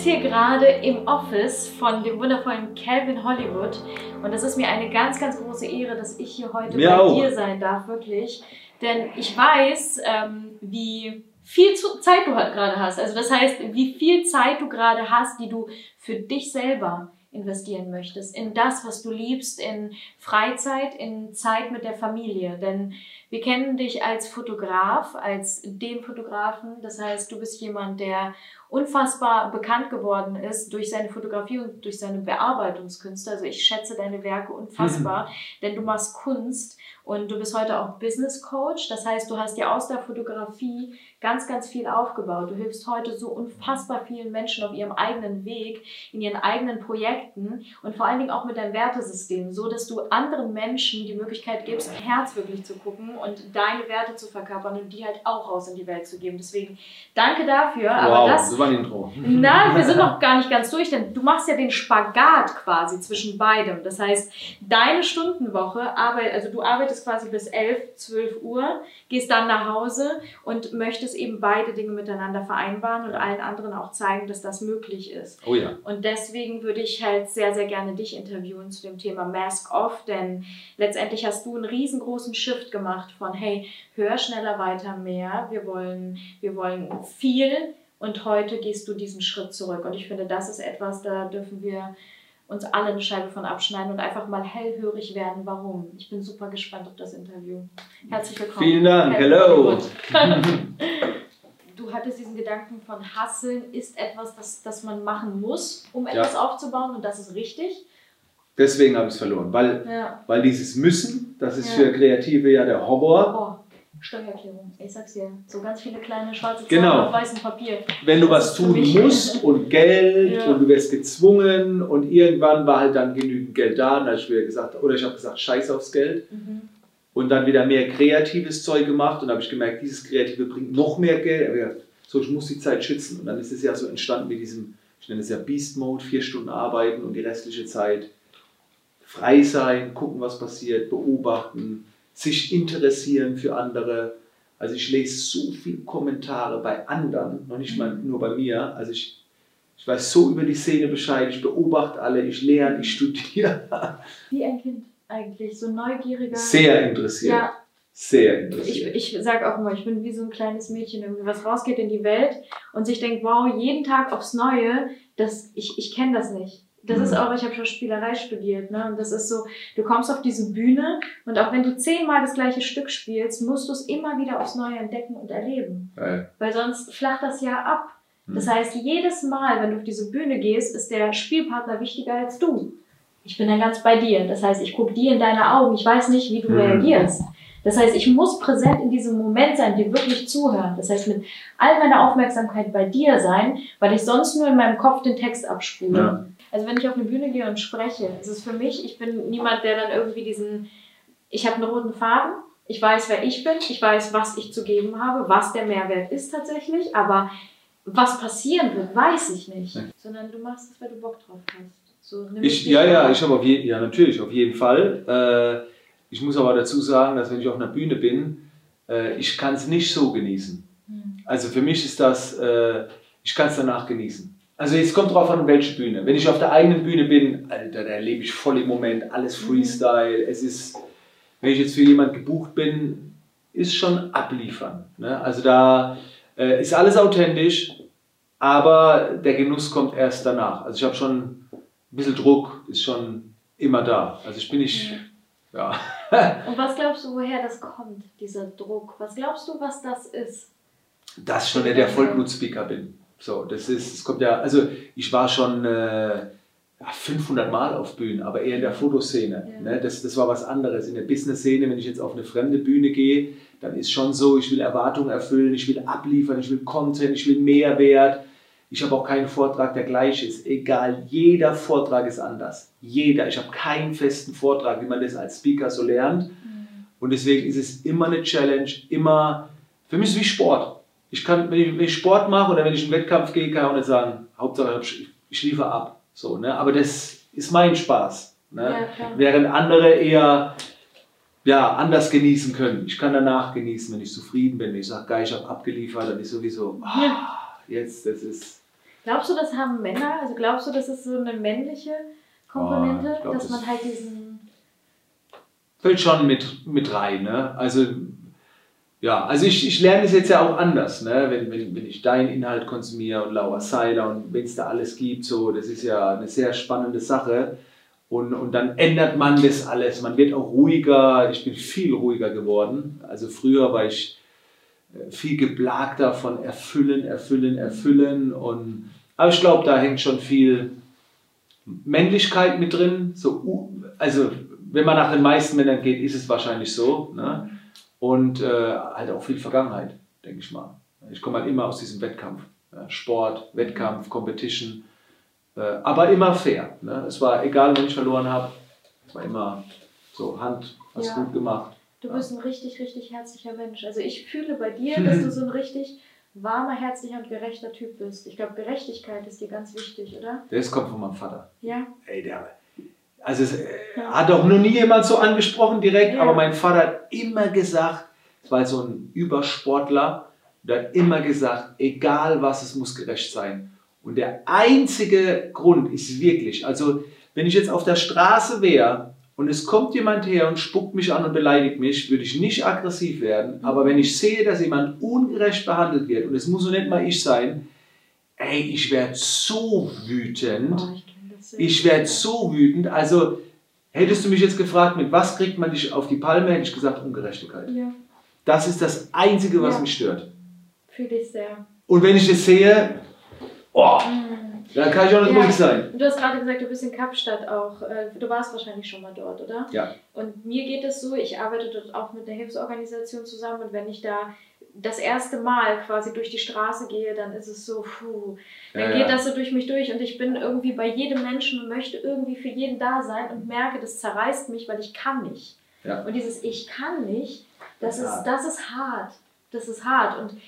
Jetzt hier gerade im Office von dem wundervollen Calvin Hollywood und es ist mir eine ganz, ganz große Ehre, dass ich hier heute Mir bei auch. dir sein darf, wirklich. Denn ich weiß, ähm, wie viel Zeit du halt gerade hast. Also das heißt, wie viel Zeit du gerade hast, die du für dich selber investieren möchtest, in das, was du liebst, in Freizeit, in Zeit mit der Familie. Denn wir kennen dich als Fotograf, als den Fotografen. Das heißt, du bist jemand, der unfassbar bekannt geworden ist durch seine Fotografie und durch seine Bearbeitungskünste. Also ich schätze deine Werke unfassbar, denn du machst Kunst und du bist heute auch Business Coach. Das heißt, du hast dir aus der Fotografie ganz, ganz viel aufgebaut. Du hilfst heute so unfassbar vielen Menschen auf ihrem eigenen Weg, in ihren eigenen Projekten und vor allen Dingen auch mit deinem Wertesystem, so dass du anderen Menschen die Möglichkeit gibst, Herz wirklich zu gucken und deine Werte zu verkörpern und die halt auch raus in die Welt zu geben. Deswegen danke dafür. Aber wow, das das war ein Intro. Nein, wir sind noch gar nicht ganz durch, denn du machst ja den Spagat quasi zwischen beidem. Das heißt, deine Stundenwoche, arbeit, also du arbeitest quasi bis 11, 12 Uhr, gehst dann nach Hause und möchtest eben beide Dinge miteinander vereinbaren und allen anderen auch zeigen, dass das möglich ist. Oh ja. Und deswegen würde ich halt sehr, sehr gerne dich interviewen zu dem Thema Mask Off, denn letztendlich hast du einen riesengroßen Shift gemacht von, hey, höher, schneller, weiter, mehr. Wir wollen, wir wollen viel und heute gehst du diesen Schritt zurück. Und ich finde, das ist etwas, da dürfen wir uns alle eine Scheibe von abschneiden und einfach mal hellhörig werden, warum. Ich bin super gespannt auf das Interview. Herzlich willkommen. Vielen Dank. Hello. Du hattest diesen Gedanken von Hasseln ist etwas, das, das man machen muss, um Ja. etwas aufzubauen und das ist richtig. Deswegen habe ich es verloren. Weil, Ja. weil dieses Müssen, das ist Ja. für Kreative ja der Horror. Oh, Steuererklärung. Ich sag's dir. So ganz viele kleine schwarze Zahlen Genau. auf weißem Papier. Wenn du Das was tun musst und Geld Ja. und du wirst gezwungen und irgendwann war halt dann genügend Geld da und dann habe ich wieder gesagt, oder ich habe gesagt, scheiß aufs Geld Mhm. und dann wieder mehr kreatives Zeug gemacht und dann habe ich gemerkt, dieses Kreative bringt noch mehr Geld. Ja, so, ich muss die Zeit schützen und dann ist es ja so entstanden mit diesem, ich nenne es ja Beast Mode, vier Stunden arbeiten und die restliche Zeit frei sein, gucken, was passiert, beobachten, sich interessieren für andere. Also ich lese so viele Kommentare bei anderen, noch nicht mal nur bei mir. Also ich, ich weiß so über die Szene Bescheid, ich beobachte alle, ich lerne, ich studiere. Wie ein Kind eigentlich. So neugieriger. Sehr interessiert. Ja, Sehr ich, interessiert. ich sag auch immer, ich bin wie so ein kleines Mädchen, irgendwie was rausgeht in die Welt und sich denkt, wow, jeden Tag aufs Neue, das, ich, ich kenne das nicht. Das Mhm. ist auch, ich habe schon Spielerei studiert, ne? Und das ist so, du kommst auf diese Bühne und auch wenn du zehnmal das gleiche Stück spielst, musst du es immer wieder aufs Neue entdecken und erleben. Geil. Weil sonst flacht das ja ab. Das Mhm. heißt, jedes Mal, wenn du auf diese Bühne gehst, ist der Spielpartner wichtiger als du. Ich bin dann ganz bei dir. Das heißt, ich gucke dir in deine Augen. Ich weiß nicht, wie du Mhm. reagierst. Das heißt, ich muss präsent in diesem Moment sein, dir wirklich zuhören. Das heißt, mit all meiner Aufmerksamkeit bei dir sein, weil ich sonst nur in meinem Kopf den Text abspule. Ja. Also wenn ich auf eine Bühne gehe und spreche, ist es für mich, ich bin niemand, der dann irgendwie diesen, ich habe einen roten Faden, ich weiß, wer ich bin, ich weiß, was ich zu geben habe, was der Mehrwert ist tatsächlich, aber was passieren wird, weiß ich nicht. Nee. Sondern du machst es, weil du Bock drauf hast. So, Ich, ja, ja, ich habe auf jeden ja natürlich, auf jeden Fall. Äh, ich muss aber dazu sagen, dass wenn ich auf einer Bühne bin, äh, ich kann es nicht so genießen. Hm. Also für mich ist das, äh, ich kann es danach genießen. Also es kommt drauf an, welche Bühne. Wenn ich auf der eigenen Bühne bin, Alter, da lebe ich voll im Moment, alles Mhm. Freestyle. Es ist, wenn ich jetzt für jemand gebucht bin, ist schon abliefern. Ne? Also da äh, ist alles authentisch, aber der Genuss kommt erst danach. Also ich habe schon ein bisschen Druck, ist schon immer da. Also ich bin nicht, ja. Und was glaubst du, woher das kommt, dieser Druck? Was glaubst du, was das ist? dass ich schon nicht der Vollblutspeaker bin. So, das ist, es kommt ja, also ich war schon äh, ja, 500 Mal auf Bühnen, aber eher in der Fotoszene. Ja. Ne? Das, das war was anderes. In der Business-Szene, wenn ich jetzt auf eine fremde Bühne gehe, dann ist schon so, ich will Erwartungen erfüllen, ich will abliefern, ich will Content, ich will Mehrwert. Ich habe auch keinen Vortrag, der gleich ist. Egal, jeder Vortrag ist anders. Jeder. Ich habe keinen festen Vortrag, wie man das als Speaker so lernt. Und deswegen ist es immer eine Challenge, immer, für mich ist es wie Sport. Ich kann, wenn ich, wenn ich Sport mache oder wenn ich in einen Wettkampf gehe, kann ich auch nicht sagen, Hauptsache ich, ich liefere ab. So, ne? Aber das ist mein Spaß. Ne? Ja. Während andere eher ja, anders genießen können. Ich kann danach genießen, wenn ich zufrieden bin. Wenn ich sage, geil, ich habe abgeliefert, dann ist sowieso, ah, jetzt, das ist. Glaubst du, das haben Männer? Also glaubst du, das ist so eine männliche Komponente, Oh, glaub, dass das- man halt diesen. fällt schon mit, mit rein. Ne? Also, ja, also ich, ich lerne es jetzt ja auch anders, ne? wenn, wenn, wenn ich deinen Inhalt konsumiere und Laura Seiler und wenn es da alles gibt, so, das ist ja eine sehr spannende Sache. Und, und dann ändert man das alles. Man wird auch ruhiger. Ich bin viel ruhiger geworden. Also früher war ich äh, viel geplagter von erfüllen, erfüllen, erfüllen. Und, aber ich glaube, da hängt schon viel Männlichkeit mit drin. So, also wenn man nach den meisten Männern geht, ist es wahrscheinlich so. Ne? Und äh, halt auch viel Vergangenheit, denke ich mal. Ich komme halt immer aus diesem Wettkampf. Ja? Sport, Wettkampf, Competition. Äh, aber immer fair. Ne? Es war egal, wenn ich verloren habe. Es war immer so, Hand, hast Ja. gut gemacht. Du Ja. bist ein richtig, richtig herzlicher Mensch. Also ich fühle bei dir, dass du so ein richtig warmer, herzlicher und gerechter Typ bist. Ich glaube, Gerechtigkeit ist dir ganz wichtig, oder? Das kommt von meinem Vater. Ja. Ey, der, also es äh, hat auch noch nie jemand so angesprochen direkt, Ja. aber mein Vater hat immer gesagt, es war so ein Übersportler, der hat immer gesagt, egal was, es muss gerecht sein. Und der einzige Grund ist wirklich, also wenn ich jetzt auf der Straße wäre und es kommt jemand her und spuckt mich an und beleidigt mich, würde ich nicht aggressiv werden. Aber wenn ich sehe, dass jemand ungerecht behandelt wird, und es muss so nicht mal ich sein, ey, ich werde so wütend. Oh, ich. Ich werde so wütend. Also, hättest du mich jetzt gefragt, mit was kriegt man dich auf die Palme, hätte ich gesagt, Ungerechtigkeit. Ja, Das ist das Einzige, was Ja. mich stört. fühle ich sehr. Und wenn ich das sehe, oh, dann kann ich auch nicht Ja. ruhig sein. Du hast gerade gesagt, du bist in Kapstadt auch. Äh, Du warst wahrscheinlich schon mal dort, oder? Ja. Und mir geht es so, ich arbeite dort auch mit einer Hilfsorganisation zusammen und wenn ich da das erste Mal quasi durch die Straße gehe, dann ist es so, puh, dann Ja, geht ja. das so durch mich durch und ich bin irgendwie bei jedem Menschen und möchte irgendwie für jeden da sein und merke, das zerreißt mich, weil ich kann nicht. Ja. Und dieses Ich kann nicht, das, ist das ist hart. Das ist hart. Und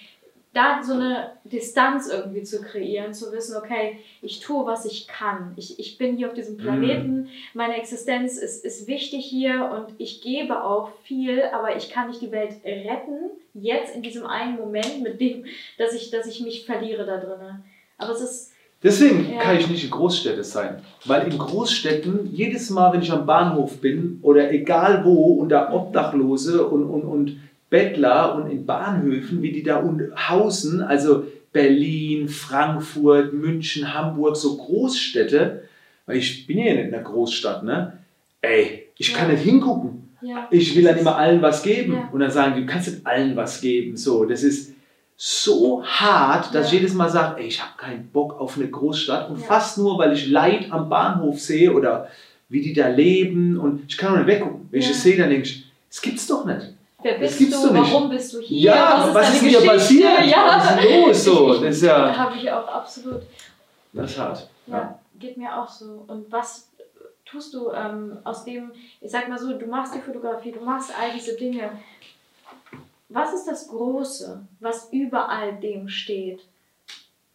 da so eine Distanz irgendwie zu kreieren, zu wissen, okay, ich tue, was ich kann. Ich, ich bin hier auf diesem Planeten, meine Existenz ist, ist wichtig hier und ich gebe auch viel, aber ich kann nicht die Welt retten, jetzt in diesem einen Moment, mit dem, dass ich, dass ich mich verliere da drinnen. Aber es ist, Deswegen Ja. kann ich nicht in Großstädte sein. Weil in Großstädten, jedes Mal, wenn ich am Bahnhof bin oder egal wo, unter Obdachlose und, und, und Bettler und in Bahnhöfen, wie die da hausen, also Berlin, Frankfurt, München, Hamburg, so Großstädte, weil ich bin ja nicht in einer Großstadt, ne? Ey, ich kann Ja. nicht hingucken. ja. Ich will dann immer allen was geben. Ja. Und dann sagen die, du kannst nicht allen was geben. So, das ist so hart, dass Ja. ich jedes Mal sage, ey, ich habe keinen Bock auf eine Großstadt. Und fast nur, weil ich Leid am Bahnhof sehe oder wie die da leben. Und ich kann auch nicht weggucken. Wenn ich das sehe, dann denke ich, das gibt's doch nicht. Wer Das bist gibt's du? doch nicht. Warum bist du hier? ja, was ist, deine denn hier passiert? Ja. Was ist los? So, das ist ja, Habe ich auch absolut. das ist hart. Ja, geht mir auch so. Und was tust du ähm, aus dem, ich sag mal so, du machst die Fotografie, du machst all diese Dinge. Was ist das Große, was über all dem steht?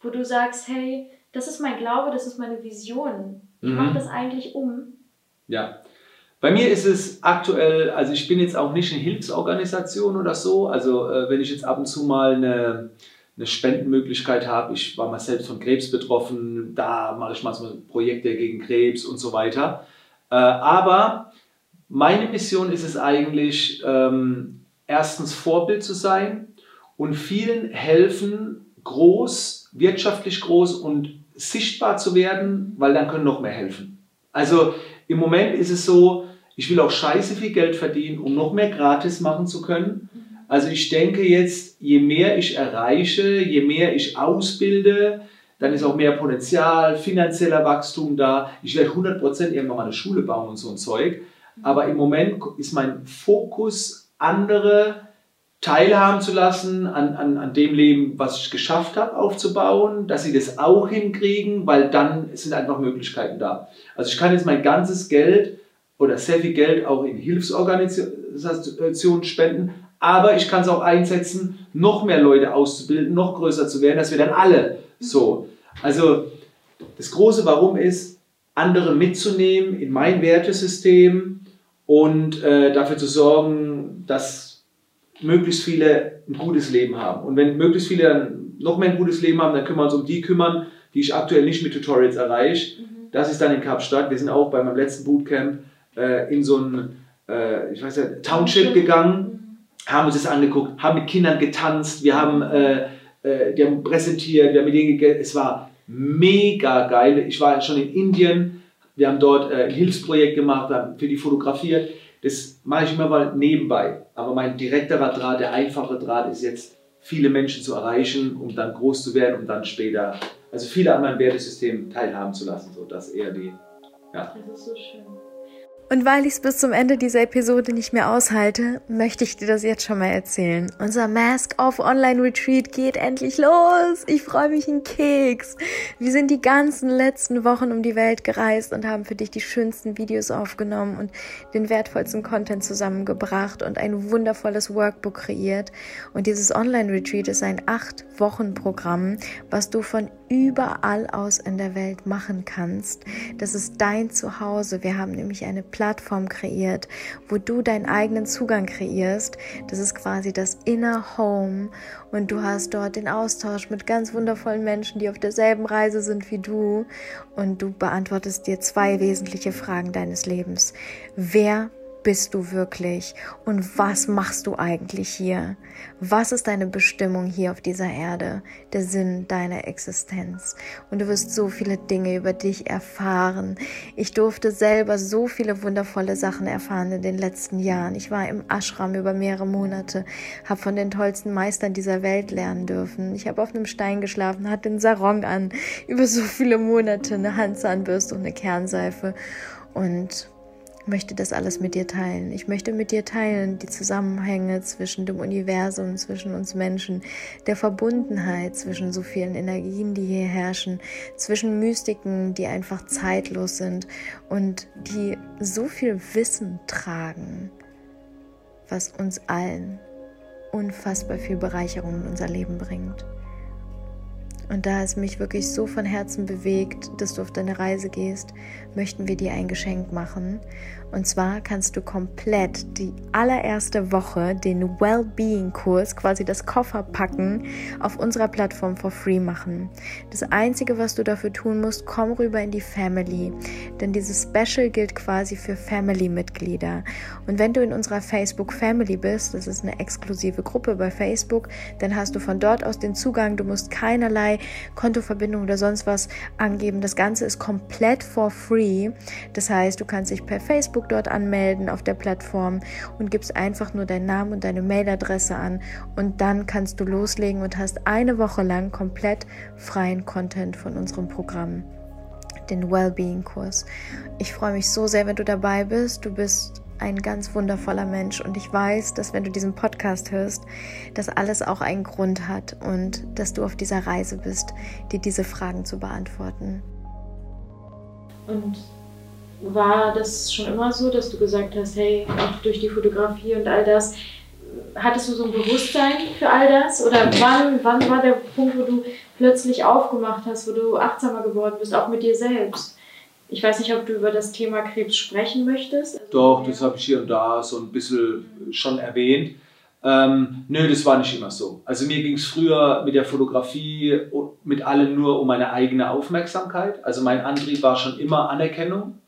Wo du sagst, hey, das ist mein Glaube, das ist meine Vision. Ich Mhm. mache das eigentlich um. Ja. Bei mir ist es aktuell, also ich bin jetzt auch nicht eine Hilfsorganisation oder so. Also äh, wenn ich jetzt ab und zu mal eine, eine Spendenmöglichkeit habe, ich war mal selbst von Krebs betroffen, da mache ich mal so Projekte gegen Krebs und so weiter. Äh, aber meine Mission ist es eigentlich, ähm, erstens Vorbild zu sein und vielen helfen, groß, wirtschaftlich groß und sichtbar zu werden, weil dann können noch mehr helfen. Also im Moment ist es so, ich will auch scheiße viel Geld verdienen, um noch mehr gratis machen zu können. Also ich denke jetzt, je mehr ich erreiche, je mehr ich ausbilde, dann ist auch mehr Potenzial, finanzieller Wachstum da. Ich werde 100% irgendwann mal eine Schule bauen und so ein Zeug. Aber im Moment ist mein Fokus, andere teilhaben zu lassen an, an, an dem Leben, was ich geschafft habe, aufzubauen, dass sie das auch hinkriegen, weil dann sind einfach Möglichkeiten da. Also ich kann jetzt mein ganzes Geld oder sehr viel Geld auch in Hilfsorganisationen spenden, aber ich kann es auch einsetzen, noch mehr Leute auszubilden, noch größer zu werden, dass wir dann alle so. Also das große Warum ist, andere mitzunehmen in mein Wertesystem und äh, dafür zu sorgen, dass möglichst viele ein gutes Leben haben. Und wenn möglichst viele dann noch mehr ein gutes Leben haben, dann können wir uns um die kümmern, die ich aktuell nicht mit Tutorials erreiche. Mhm. Das ist dann in Kapstadt. Wir sind auch bei meinem letzten Bootcamp äh, in so ein, äh, ich weiß ja, Township gegangen, haben uns das angeguckt, haben mit Kindern getanzt, wir haben, äh, äh, die haben präsentiert, wir haben mit denen gegessen. Es war mega geil. Ich war schon in Indien, wir haben dort äh, ein Hilfsprojekt gemacht, haben für die fotografiert. Das mache ich immer mal nebenbei. Aber mein direkterer Draht, der einfache Draht ist jetzt, viele Menschen zu erreichen, um dann groß zu werden, um dann später, also viele an meinem Wertesystem teilhaben zu lassen. So, das eher die, ja. Das ist so schön. Und weil ich es bis zum Ende dieser Episode nicht mehr aushalte, möchte ich dir das jetzt schon mal erzählen. Unser Mask of Online Retreat geht endlich los. Ich freue mich in Keks. Wir sind die ganzen letzten Wochen um die Welt gereist und haben für dich die schönsten Videos aufgenommen und den wertvollsten Content zusammengebracht und ein wundervolles Workbook kreiert. Und dieses Online Retreat ist ein acht Wochen Programm, was du von überall aus in der Welt machen kannst. Das ist dein Zuhause. Wir haben nämlich eine Plattform kreiert, wo du deinen eigenen Zugang kreierst. Das ist quasi das Inner Home und du hast dort den Austausch mit ganz wundervollen Menschen, die auf derselben Reise sind wie du und du beantwortest dir zwei wesentliche Fragen deines Lebens. Wer bist du wirklich und was machst du eigentlich hier? Was ist deine Bestimmung hier auf dieser Erde, der Sinn deiner Existenz? Und du wirst so viele Dinge über dich erfahren. Ich durfte selber so viele wundervolle Sachen erfahren in den letzten Jahren. Ich war im Ashram über mehrere Monate, habe von den tollsten Meistern dieser Welt lernen dürfen. Ich habe auf einem Stein geschlafen, hatte einen Sarong an, über so viele Monate eine Handzahnbürste und eine Kernseife und möchte das alles mit dir teilen. Ich möchte mit dir teilen die Zusammenhänge zwischen dem Universum, zwischen uns Menschen, der Verbundenheit zwischen so vielen Energien, die hier herrschen, zwischen Mystiken, die einfach zeitlos sind und die so viel Wissen tragen, was uns allen unfassbar viel Bereicherung in unser Leben bringt. Und da es mich wirklich so von Herzen bewegt, dass du auf deine Reise gehst, möchten wir dir ein Geschenk machen. Und zwar kannst du komplett die allererste Woche den Wellbeing-Kurs, quasi das Kofferpacken, auf unserer Plattform for free machen. Das Einzige, was du dafür tun musst, komm rüber in die Family. Denn dieses Special gilt quasi für Family-Mitglieder. Und wenn du in unserer Facebook Family bist, das ist eine exklusive Gruppe bei Facebook, dann hast du von dort aus den Zugang. Du musst keinerlei Kontoverbindung oder sonst was angeben. Das Ganze ist komplett for free. Das heißt, du kannst dich per Facebook Facebook dort anmelden auf der Plattform und gibst einfach nur deinen Namen und deine Mailadresse an und dann kannst du loslegen und hast eine Woche lang komplett freien Content von unserem Programm den Wellbeing-Kurs. Ich freue mich so sehr, wenn du dabei bist. Du bist ein ganz wundervoller Mensch und ich weiß, dass wenn du diesen Podcast hörst, dass alles auch einen Grund hat und dass du auf dieser Reise bist, dir diese Fragen zu beantworten. Und war das schon immer so, dass du gesagt hast, hey, auch durch die Fotografie und all das, hattest du so ein Bewusstsein für all das? Oder wann, wann war der Punkt, wo du plötzlich aufgemacht hast, wo du achtsamer geworden bist, auch mit dir selbst? Ich weiß nicht, ob du über das Thema Krebs sprechen möchtest. Doch, das habe ich hier und da so ein bisschen schon erwähnt. Ähm, nö, das war nicht immer so. Also mir ging es früher mit der Fotografie, mit allem nur um meine eigene Aufmerksamkeit. Also mein Antrieb war schon immer Anerkennung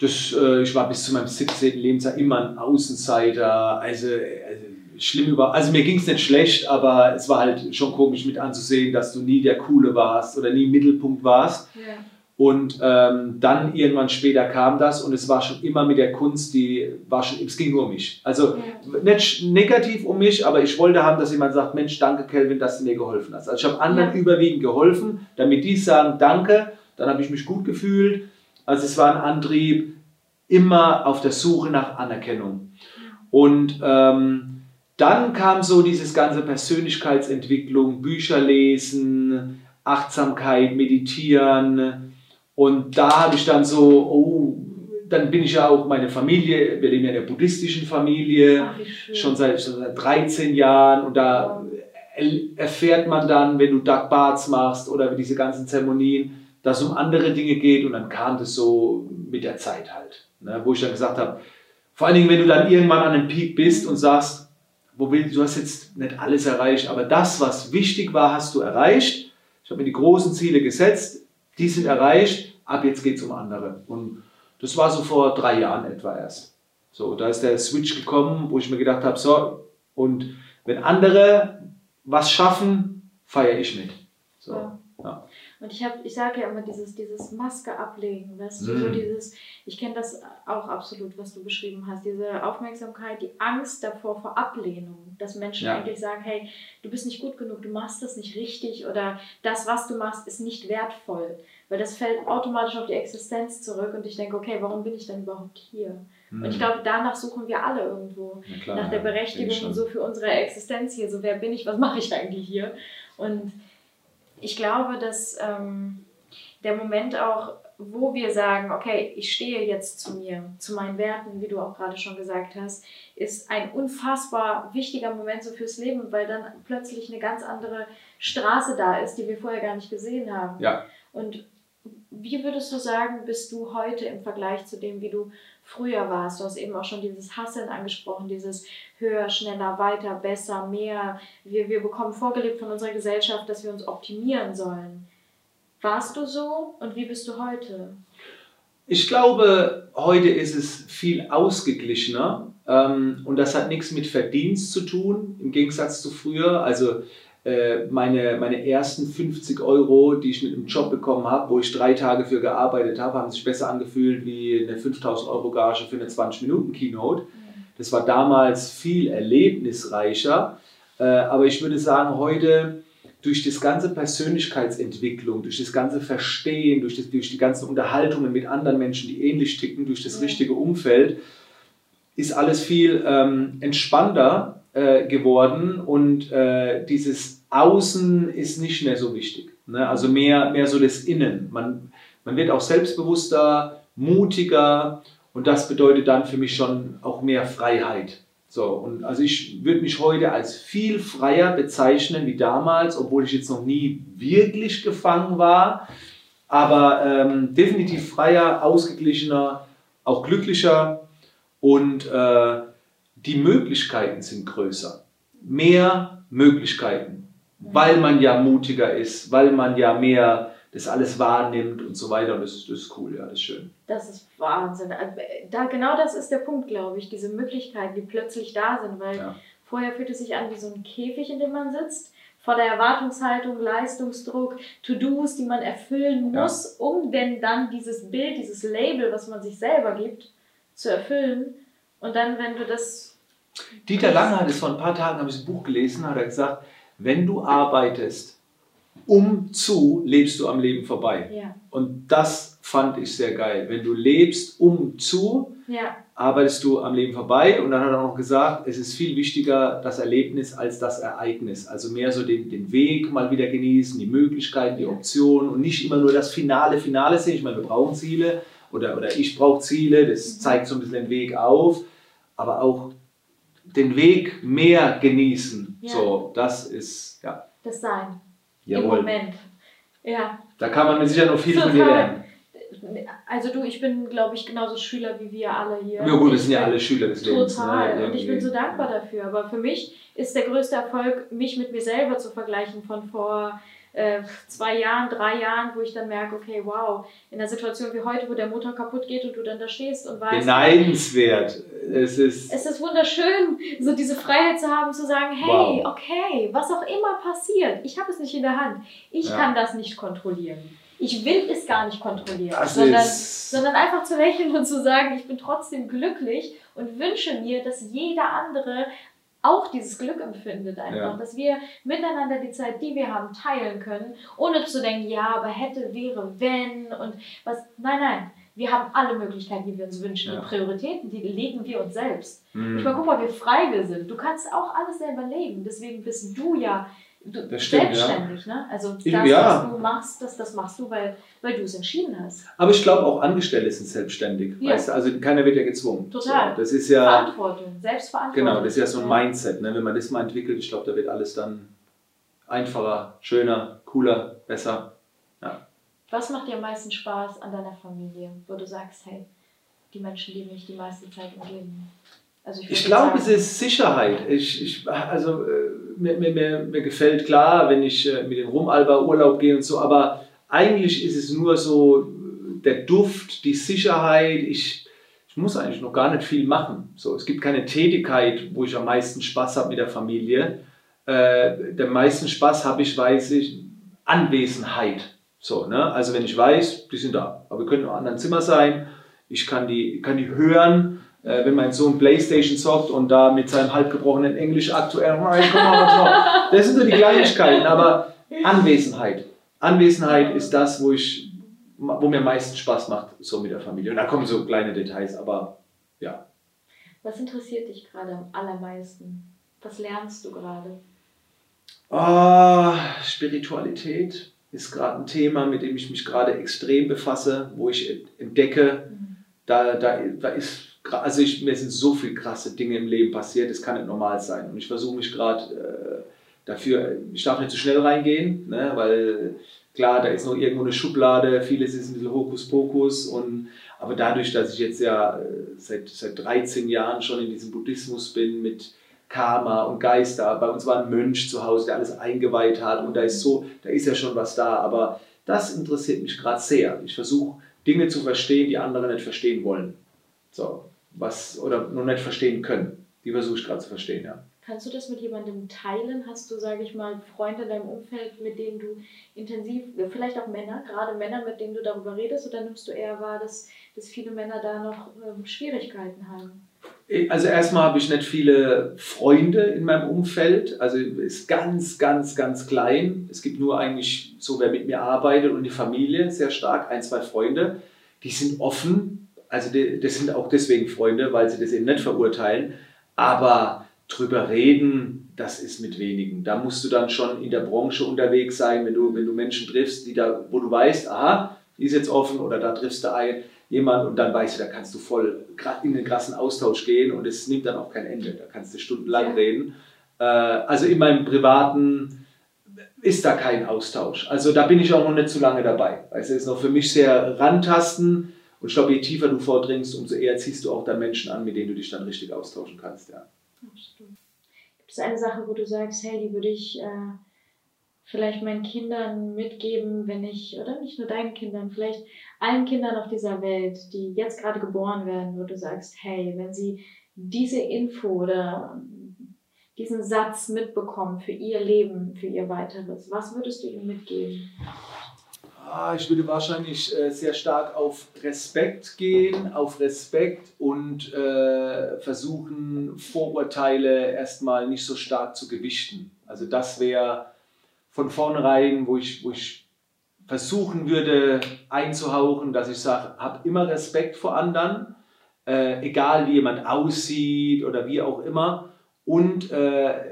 das, äh, ich war bis zu meinem 17. Lebensjahr immer ein Außenseiter. Also, also schlimm über. Also mir ging es nicht schlecht, aber es war halt schon komisch mit anzusehen, dass du nie der Coole warst oder nie Mittelpunkt warst. Ja. Und ähm, dann irgendwann später kam das und es war schon immer mit der Kunst, die war schon, es ging nur um mich. Also ja. nicht negativ um mich, aber ich wollte haben, dass jemand sagt, Mensch, danke Kelvin, dass du mir geholfen hast. Also ich habe anderen ja. überwiegend geholfen, damit die sagen, danke, dann habe ich mich gut gefühlt also es war ein Antrieb immer auf der Suche nach Anerkennung. Und ähm, dann kam so dieses ganze Persönlichkeitsentwicklung, Bücher lesen, Achtsamkeit, Meditieren. Und da habe ich dann so, oh, dann bin ich ja auch meine Familie, wir leben ja in der buddhistischen Familie, Ach, schon, seit, schon seit 13 Jahren. Und da erfährt man dann, wenn du Dark Baths machst oder diese ganzen Zeremonien, dass es um andere Dinge geht und dann kam das so mit der Zeit halt. Ne, wo ich dann gesagt habe, vor allen Dingen, wenn du dann irgendwann an einem Peak bist und sagst, wo will, du hast jetzt nicht alles erreicht, aber das, was wichtig war, hast du erreicht. Ich habe mir die großen Ziele gesetzt, die sind erreicht, ab jetzt geht es um andere. Und das war so vor drei Jahren etwa erst. So, da ist der Switch gekommen, wo ich mir gedacht habe, so, und wenn andere was schaffen, feiere ich mit. So, ja. Und ich habe, ich sage ja immer dieses, dieses Maske ablegen, weißt du, mm. so dieses, ich kenne das auch absolut, was du beschrieben hast, diese Aufmerksamkeit, die Angst davor vor Ablehnung, dass Menschen ja. eigentlich sagen, hey, du bist nicht gut genug, du machst das nicht richtig oder das, was du machst, ist nicht wertvoll, weil das fällt automatisch auf die Existenz zurück und ich denke, okay, warum bin ich denn überhaupt hier? Und ich hm. glaube, danach suchen wir alle irgendwo, klar, nach der Berechtigung so für unsere Existenz hier, so wer bin ich, was mache ich eigentlich hier? Und ich glaube, dass ähm, der Moment auch, wo wir sagen, okay, ich stehe jetzt zu mir, zu meinen Werten, wie du auch gerade schon gesagt hast, ist ein unfassbar wichtiger Moment so fürs Leben, weil dann plötzlich eine ganz andere Straße da ist, die wir vorher gar nicht gesehen haben. Ja. Und wie würdest du sagen, bist du heute im Vergleich zu dem, wie du früher warst? Du hast eben auch schon dieses Hasseln angesprochen, dieses höher, schneller, weiter, besser, mehr. Wir, wir bekommen vorgelebt von unserer Gesellschaft, dass wir uns optimieren sollen. Warst du so und wie bist du heute? Ich glaube, heute ist es viel ausgeglichener ähm, und das hat nichts mit Verdienst zu tun, im Gegensatz zu früher. Also meine, meine ersten 50 Euro, die ich mit einem Job bekommen habe, wo ich drei Tage für gearbeitet habe, haben sich besser angefühlt wie eine 5000 Euro Gage für eine 20-Minuten-Keynote. Das war damals viel erlebnisreicher, äh, aber ich würde sagen, heute durch das ganze Persönlichkeitsentwicklung, durch das ganze Verstehen, durch, das, durch die ganzen Unterhaltungen mit anderen Menschen, die ähnlich ticken, durch das richtige Umfeld, ist alles viel ähm, entspannter äh, geworden. Und äh, dieses Außen ist nicht mehr so wichtig. Ne? Also mehr, mehr so das Innen. Man, man wird auch selbstbewusster, mutiger und das bedeutet dann für mich schon auch mehr Freiheit. So, und also ich würde mich heute als viel freier bezeichnen wie damals, obwohl ich jetzt noch nie wirklich gefangen war. Aber ähm, definitiv freier, ausgeglichener, auch glücklicher und äh, die Möglichkeiten sind größer. Mehr Möglichkeiten weil man ja mutiger ist, weil man ja mehr das alles wahrnimmt und so weiter. Und das ist, das ist cool, ja, das ist schön. Das ist Wahnsinn. Also, da, genau das ist der Punkt, glaube ich, diese Möglichkeiten, die plötzlich da sind, weil ja. vorher fühlt es sich an wie so ein Käfig, in dem man sitzt, vor der Erwartungshaltung, Leistungsdruck, To-Dos, die man erfüllen muss, ja. um denn dann dieses Bild, dieses Label, was man sich selber gibt, zu erfüllen. Und dann, wenn du das... Dieter Lange hat es vor ein paar Tagen, habe ich ein Buch gelesen, hat er gesagt, wenn du arbeitest, um zu, lebst du am Leben vorbei. Ja. Und das fand ich sehr geil. Wenn du lebst, um zu, ja. arbeitest du am Leben vorbei. Und dann hat er noch gesagt, es ist viel wichtiger das Erlebnis als das Ereignis. Also mehr so den, den Weg mal wieder genießen, die Möglichkeiten, die Optionen und nicht immer nur das Finale, Finale sehen. Ich meine, wir brauchen Ziele oder, oder ich brauche Ziele, das mhm. zeigt so ein bisschen den Weg auf. Aber auch den Weg mehr genießen. Ja. So, das ist, ja. Das Sein. Jawohl. Im Moment. Ja. Da kann man sicher noch viel Total. von dir lernen. Also du, ich bin, glaube ich, genauso Schüler wie wir alle hier. Ja gut, wir sind ja alle Schüler des Lebens. Ne? Total. Ne? Und ich bin so dankbar dafür. Aber für mich ist der größte Erfolg, mich mit mir selber zu vergleichen von vor äh, zwei Jahren, drei Jahren, wo ich dann merke, okay, wow, in einer Situation wie heute, wo der Motor kaputt geht und du dann da stehst und weißt. Beneidenswert. Es ist. Es ist wunderschön, so diese Freiheit zu haben, zu sagen, hey, wow. okay, was auch immer passiert, ich habe es nicht in der Hand. Ich ja. kann das nicht kontrollieren. Ich will es gar nicht kontrollieren, sondern, sondern einfach zu lächeln und zu sagen, ich bin trotzdem glücklich und wünsche mir, dass jeder andere auch dieses Glück empfindet einfach, ja. dass wir miteinander die Zeit, die wir haben, teilen können, ohne zu denken, ja, aber hätte, wäre, wenn und was. Nein, nein. Wir haben alle Möglichkeiten, die wir uns wünschen. Ja. Die Prioritäten, die legen wir uns selbst. Mhm. Ich meine, guck mal, wie frei wir sind. Du kannst auch alles selber leben. Deswegen bist du ja Du, das stimmt, selbstständig, ja. ne? Also das, ja. was du machst, das, das machst du, weil, weil du es entschieden hast. Aber ich glaube auch Angestellte sind selbstständig. Ja. Weißt du? Also keiner wird ja gezwungen. Total. So, das ist ja, Verantwortung, Selbstverantwortung. Genau, das ist ja so ein Mindset. Ne? Wenn man das mal entwickelt, ich glaube, da wird alles dann einfacher, schöner, cooler, besser. Ja. Was macht dir am meisten Spaß an deiner Familie, wo du sagst, hey, die Menschen, die mich die meiste Zeit umgeben? Also ich, ich glaube, es ist Sicherheit. Ich, ich, also äh, mir, mir, mir, gefällt klar, wenn ich äh, mit dem Rumalber Urlaub gehe und so, aber eigentlich ist es nur so der Duft, die Sicherheit. Ich, ich muss eigentlich noch gar nicht viel machen. So, es gibt keine Tätigkeit, wo ich am meisten Spaß habe mit der Familie. Äh, den meisten Spaß habe ich, weiß ich, Anwesenheit. So, ne? Also wenn ich weiß, die sind da, aber wir können im anderen Zimmer sein, ich kann die, kann die hören, äh, wenn mein Sohn Playstation zockt und da mit seinem halbgebrochenen Englisch aktuell, das sind so die Kleinigkeiten, aber Anwesenheit. Anwesenheit ist das, wo ich, wo mir am meisten Spaß macht, so mit der Familie. Und da kommen so kleine Details, aber ja. Was interessiert dich gerade am allermeisten? Was lernst du gerade? Oh, Spiritualität ist gerade ein Thema, mit dem ich mich gerade extrem befasse, wo ich entdecke, mhm. da, da, da ist also ich, mir sind so viele krasse Dinge im Leben passiert, das kann nicht normal sein. Und ich versuche mich gerade äh, dafür, ich darf nicht zu schnell reingehen, ne, weil klar, da ist noch irgendwo eine Schublade, vieles ist ein bisschen Hokuspokus. Und, aber dadurch, dass ich jetzt ja äh, seit, seit 13 Jahren schon in diesem Buddhismus bin mit Karma und Geister, bei uns war ein Mönch zu Hause, der alles eingeweiht hat und da ist so, da ist ja schon was da, aber das interessiert mich gerade sehr. Ich versuche Dinge zu verstehen, die andere nicht verstehen wollen. So, was oder noch nicht verstehen können. Die versuche ich gerade zu verstehen, ja. Kannst du das mit jemandem teilen? Hast du, sage ich mal, Freunde in deinem Umfeld, mit denen du intensiv, vielleicht auch Männer, gerade Männer, mit denen du darüber redest, oder nimmst du eher wahr, dass, dass viele Männer da noch ähm, Schwierigkeiten haben? Also erstmal habe ich nicht viele Freunde in meinem Umfeld, also ist ganz, ganz, ganz klein. Es gibt nur eigentlich so, wer mit mir arbeitet und die Familie sehr stark, ein, zwei Freunde. Die sind offen, also die, das sind auch deswegen Freunde, weil sie das eben nicht verurteilen. Aber drüber reden, das ist mit wenigen. Da musst du dann schon in der Branche unterwegs sein, wenn du, wenn du Menschen triffst, die da, wo du weißt, aha, die ist jetzt offen oder da triffst du ein, jemand und dann weißt du, da kannst du voll in den krassen Austausch gehen und es nimmt dann auch kein Ende. Da kannst du stundenlang ja. reden. Äh, also in meinem privaten ist da kein Austausch. Also da bin ich auch noch nicht zu lange dabei. Also es ist noch für mich sehr rantasten und ich glaube, je tiefer du vordringst, umso eher ziehst du auch dann Menschen an, mit denen du dich dann richtig austauschen kannst. Ja. Gibt es eine Sache, wo du sagst, hey, die würde ich äh, vielleicht meinen Kindern mitgeben, wenn ich, oder nicht nur deinen Kindern, vielleicht allen Kindern auf dieser Welt, die jetzt gerade geboren werden, wo du sagst, hey, wenn sie diese Info oder diesen Satz mitbekommen für ihr Leben, für ihr weiteres, was würdest du ihnen mitgeben? Ah, ich würde wahrscheinlich äh, sehr stark auf Respekt gehen, auf Respekt und äh, versuchen, Vorurteile erstmal nicht so stark zu gewichten. Also das wäre von vornherein, wo ich, wo ich versuchen würde einzuhauchen, dass ich sage, hab immer Respekt vor anderen, äh, egal wie jemand aussieht oder wie auch immer. Und äh,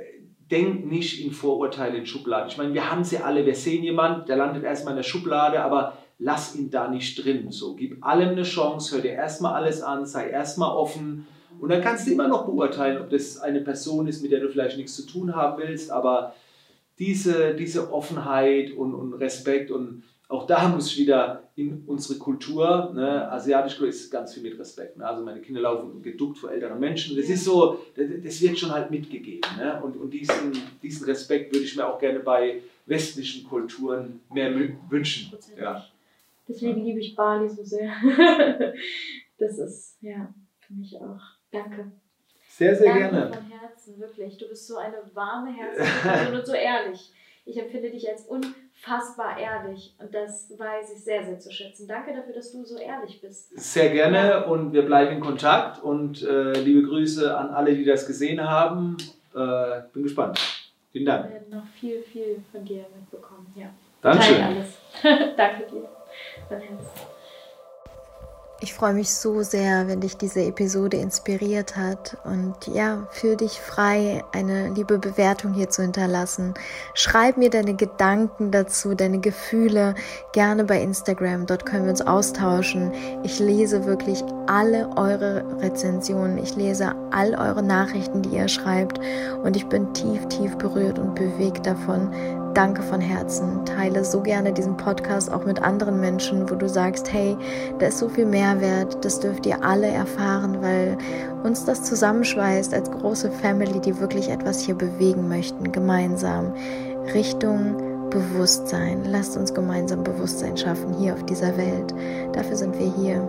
denk nicht in Vorurteile, in Schubladen. Ich meine, wir haben sie alle, wir sehen jemanden, der landet erstmal in der Schublade, aber lass ihn da nicht drin. So, gib allem eine Chance, hör dir erstmal alles an, sei erstmal offen und dann kannst du immer noch beurteilen, ob das eine Person ist, mit der du vielleicht nichts zu tun haben willst, aber diese, diese Offenheit und, und Respekt und auch da muss ich wieder in unsere Kultur, ne, asiatisch ist ganz viel mit Respekt. Ne? Also meine Kinder laufen geduckt vor älteren Menschen. Das ist so, das wird schon halt mitgegeben. Ne? Und, und diesen, diesen Respekt würde ich mir auch gerne bei westlichen Kulturen mehr wünschen. Ja. Deswegen liebe ich Bali so sehr. das ist ja für mich auch. Danke. Sehr, sehr Danke gerne. Von Herzen, wirklich. Du bist so eine warme Herzliche und so ehrlich. Ich empfinde dich als unfassbar ehrlich und das weiß ich sehr, sehr zu schätzen. Danke dafür, dass du so ehrlich bist. Sehr gerne und wir bleiben in Kontakt und äh, liebe Grüße an alle, die das gesehen haben. Äh, bin gespannt. Vielen Dank. Wir werden noch viel, viel von dir mitbekommen. Ja. Dankeschön. alles. Danke dir. Herzen. Ich freue mich so sehr, wenn dich diese Episode inspiriert hat und ja, für dich frei, eine liebe Bewertung hier zu hinterlassen. Schreib mir deine Gedanken dazu, deine Gefühle gerne bei Instagram. Dort können wir uns austauschen. Ich lese wirklich alle eure Rezensionen. Ich lese all eure Nachrichten, die ihr schreibt und ich bin tief, tief berührt und bewegt davon, danke von Herzen. Teile so gerne diesen Podcast auch mit anderen Menschen, wo du sagst, hey, da ist so viel Mehrwert, das dürft ihr alle erfahren, weil uns das zusammenschweißt als große Family, die wirklich etwas hier bewegen möchten, gemeinsam Richtung Bewusstsein. Lasst uns gemeinsam Bewusstsein schaffen hier auf dieser Welt. Dafür sind wir hier.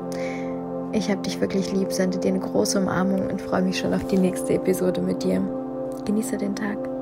Ich habe dich wirklich lieb, sende dir eine große Umarmung und freue mich schon auf die nächste Episode mit dir. Genieße den Tag.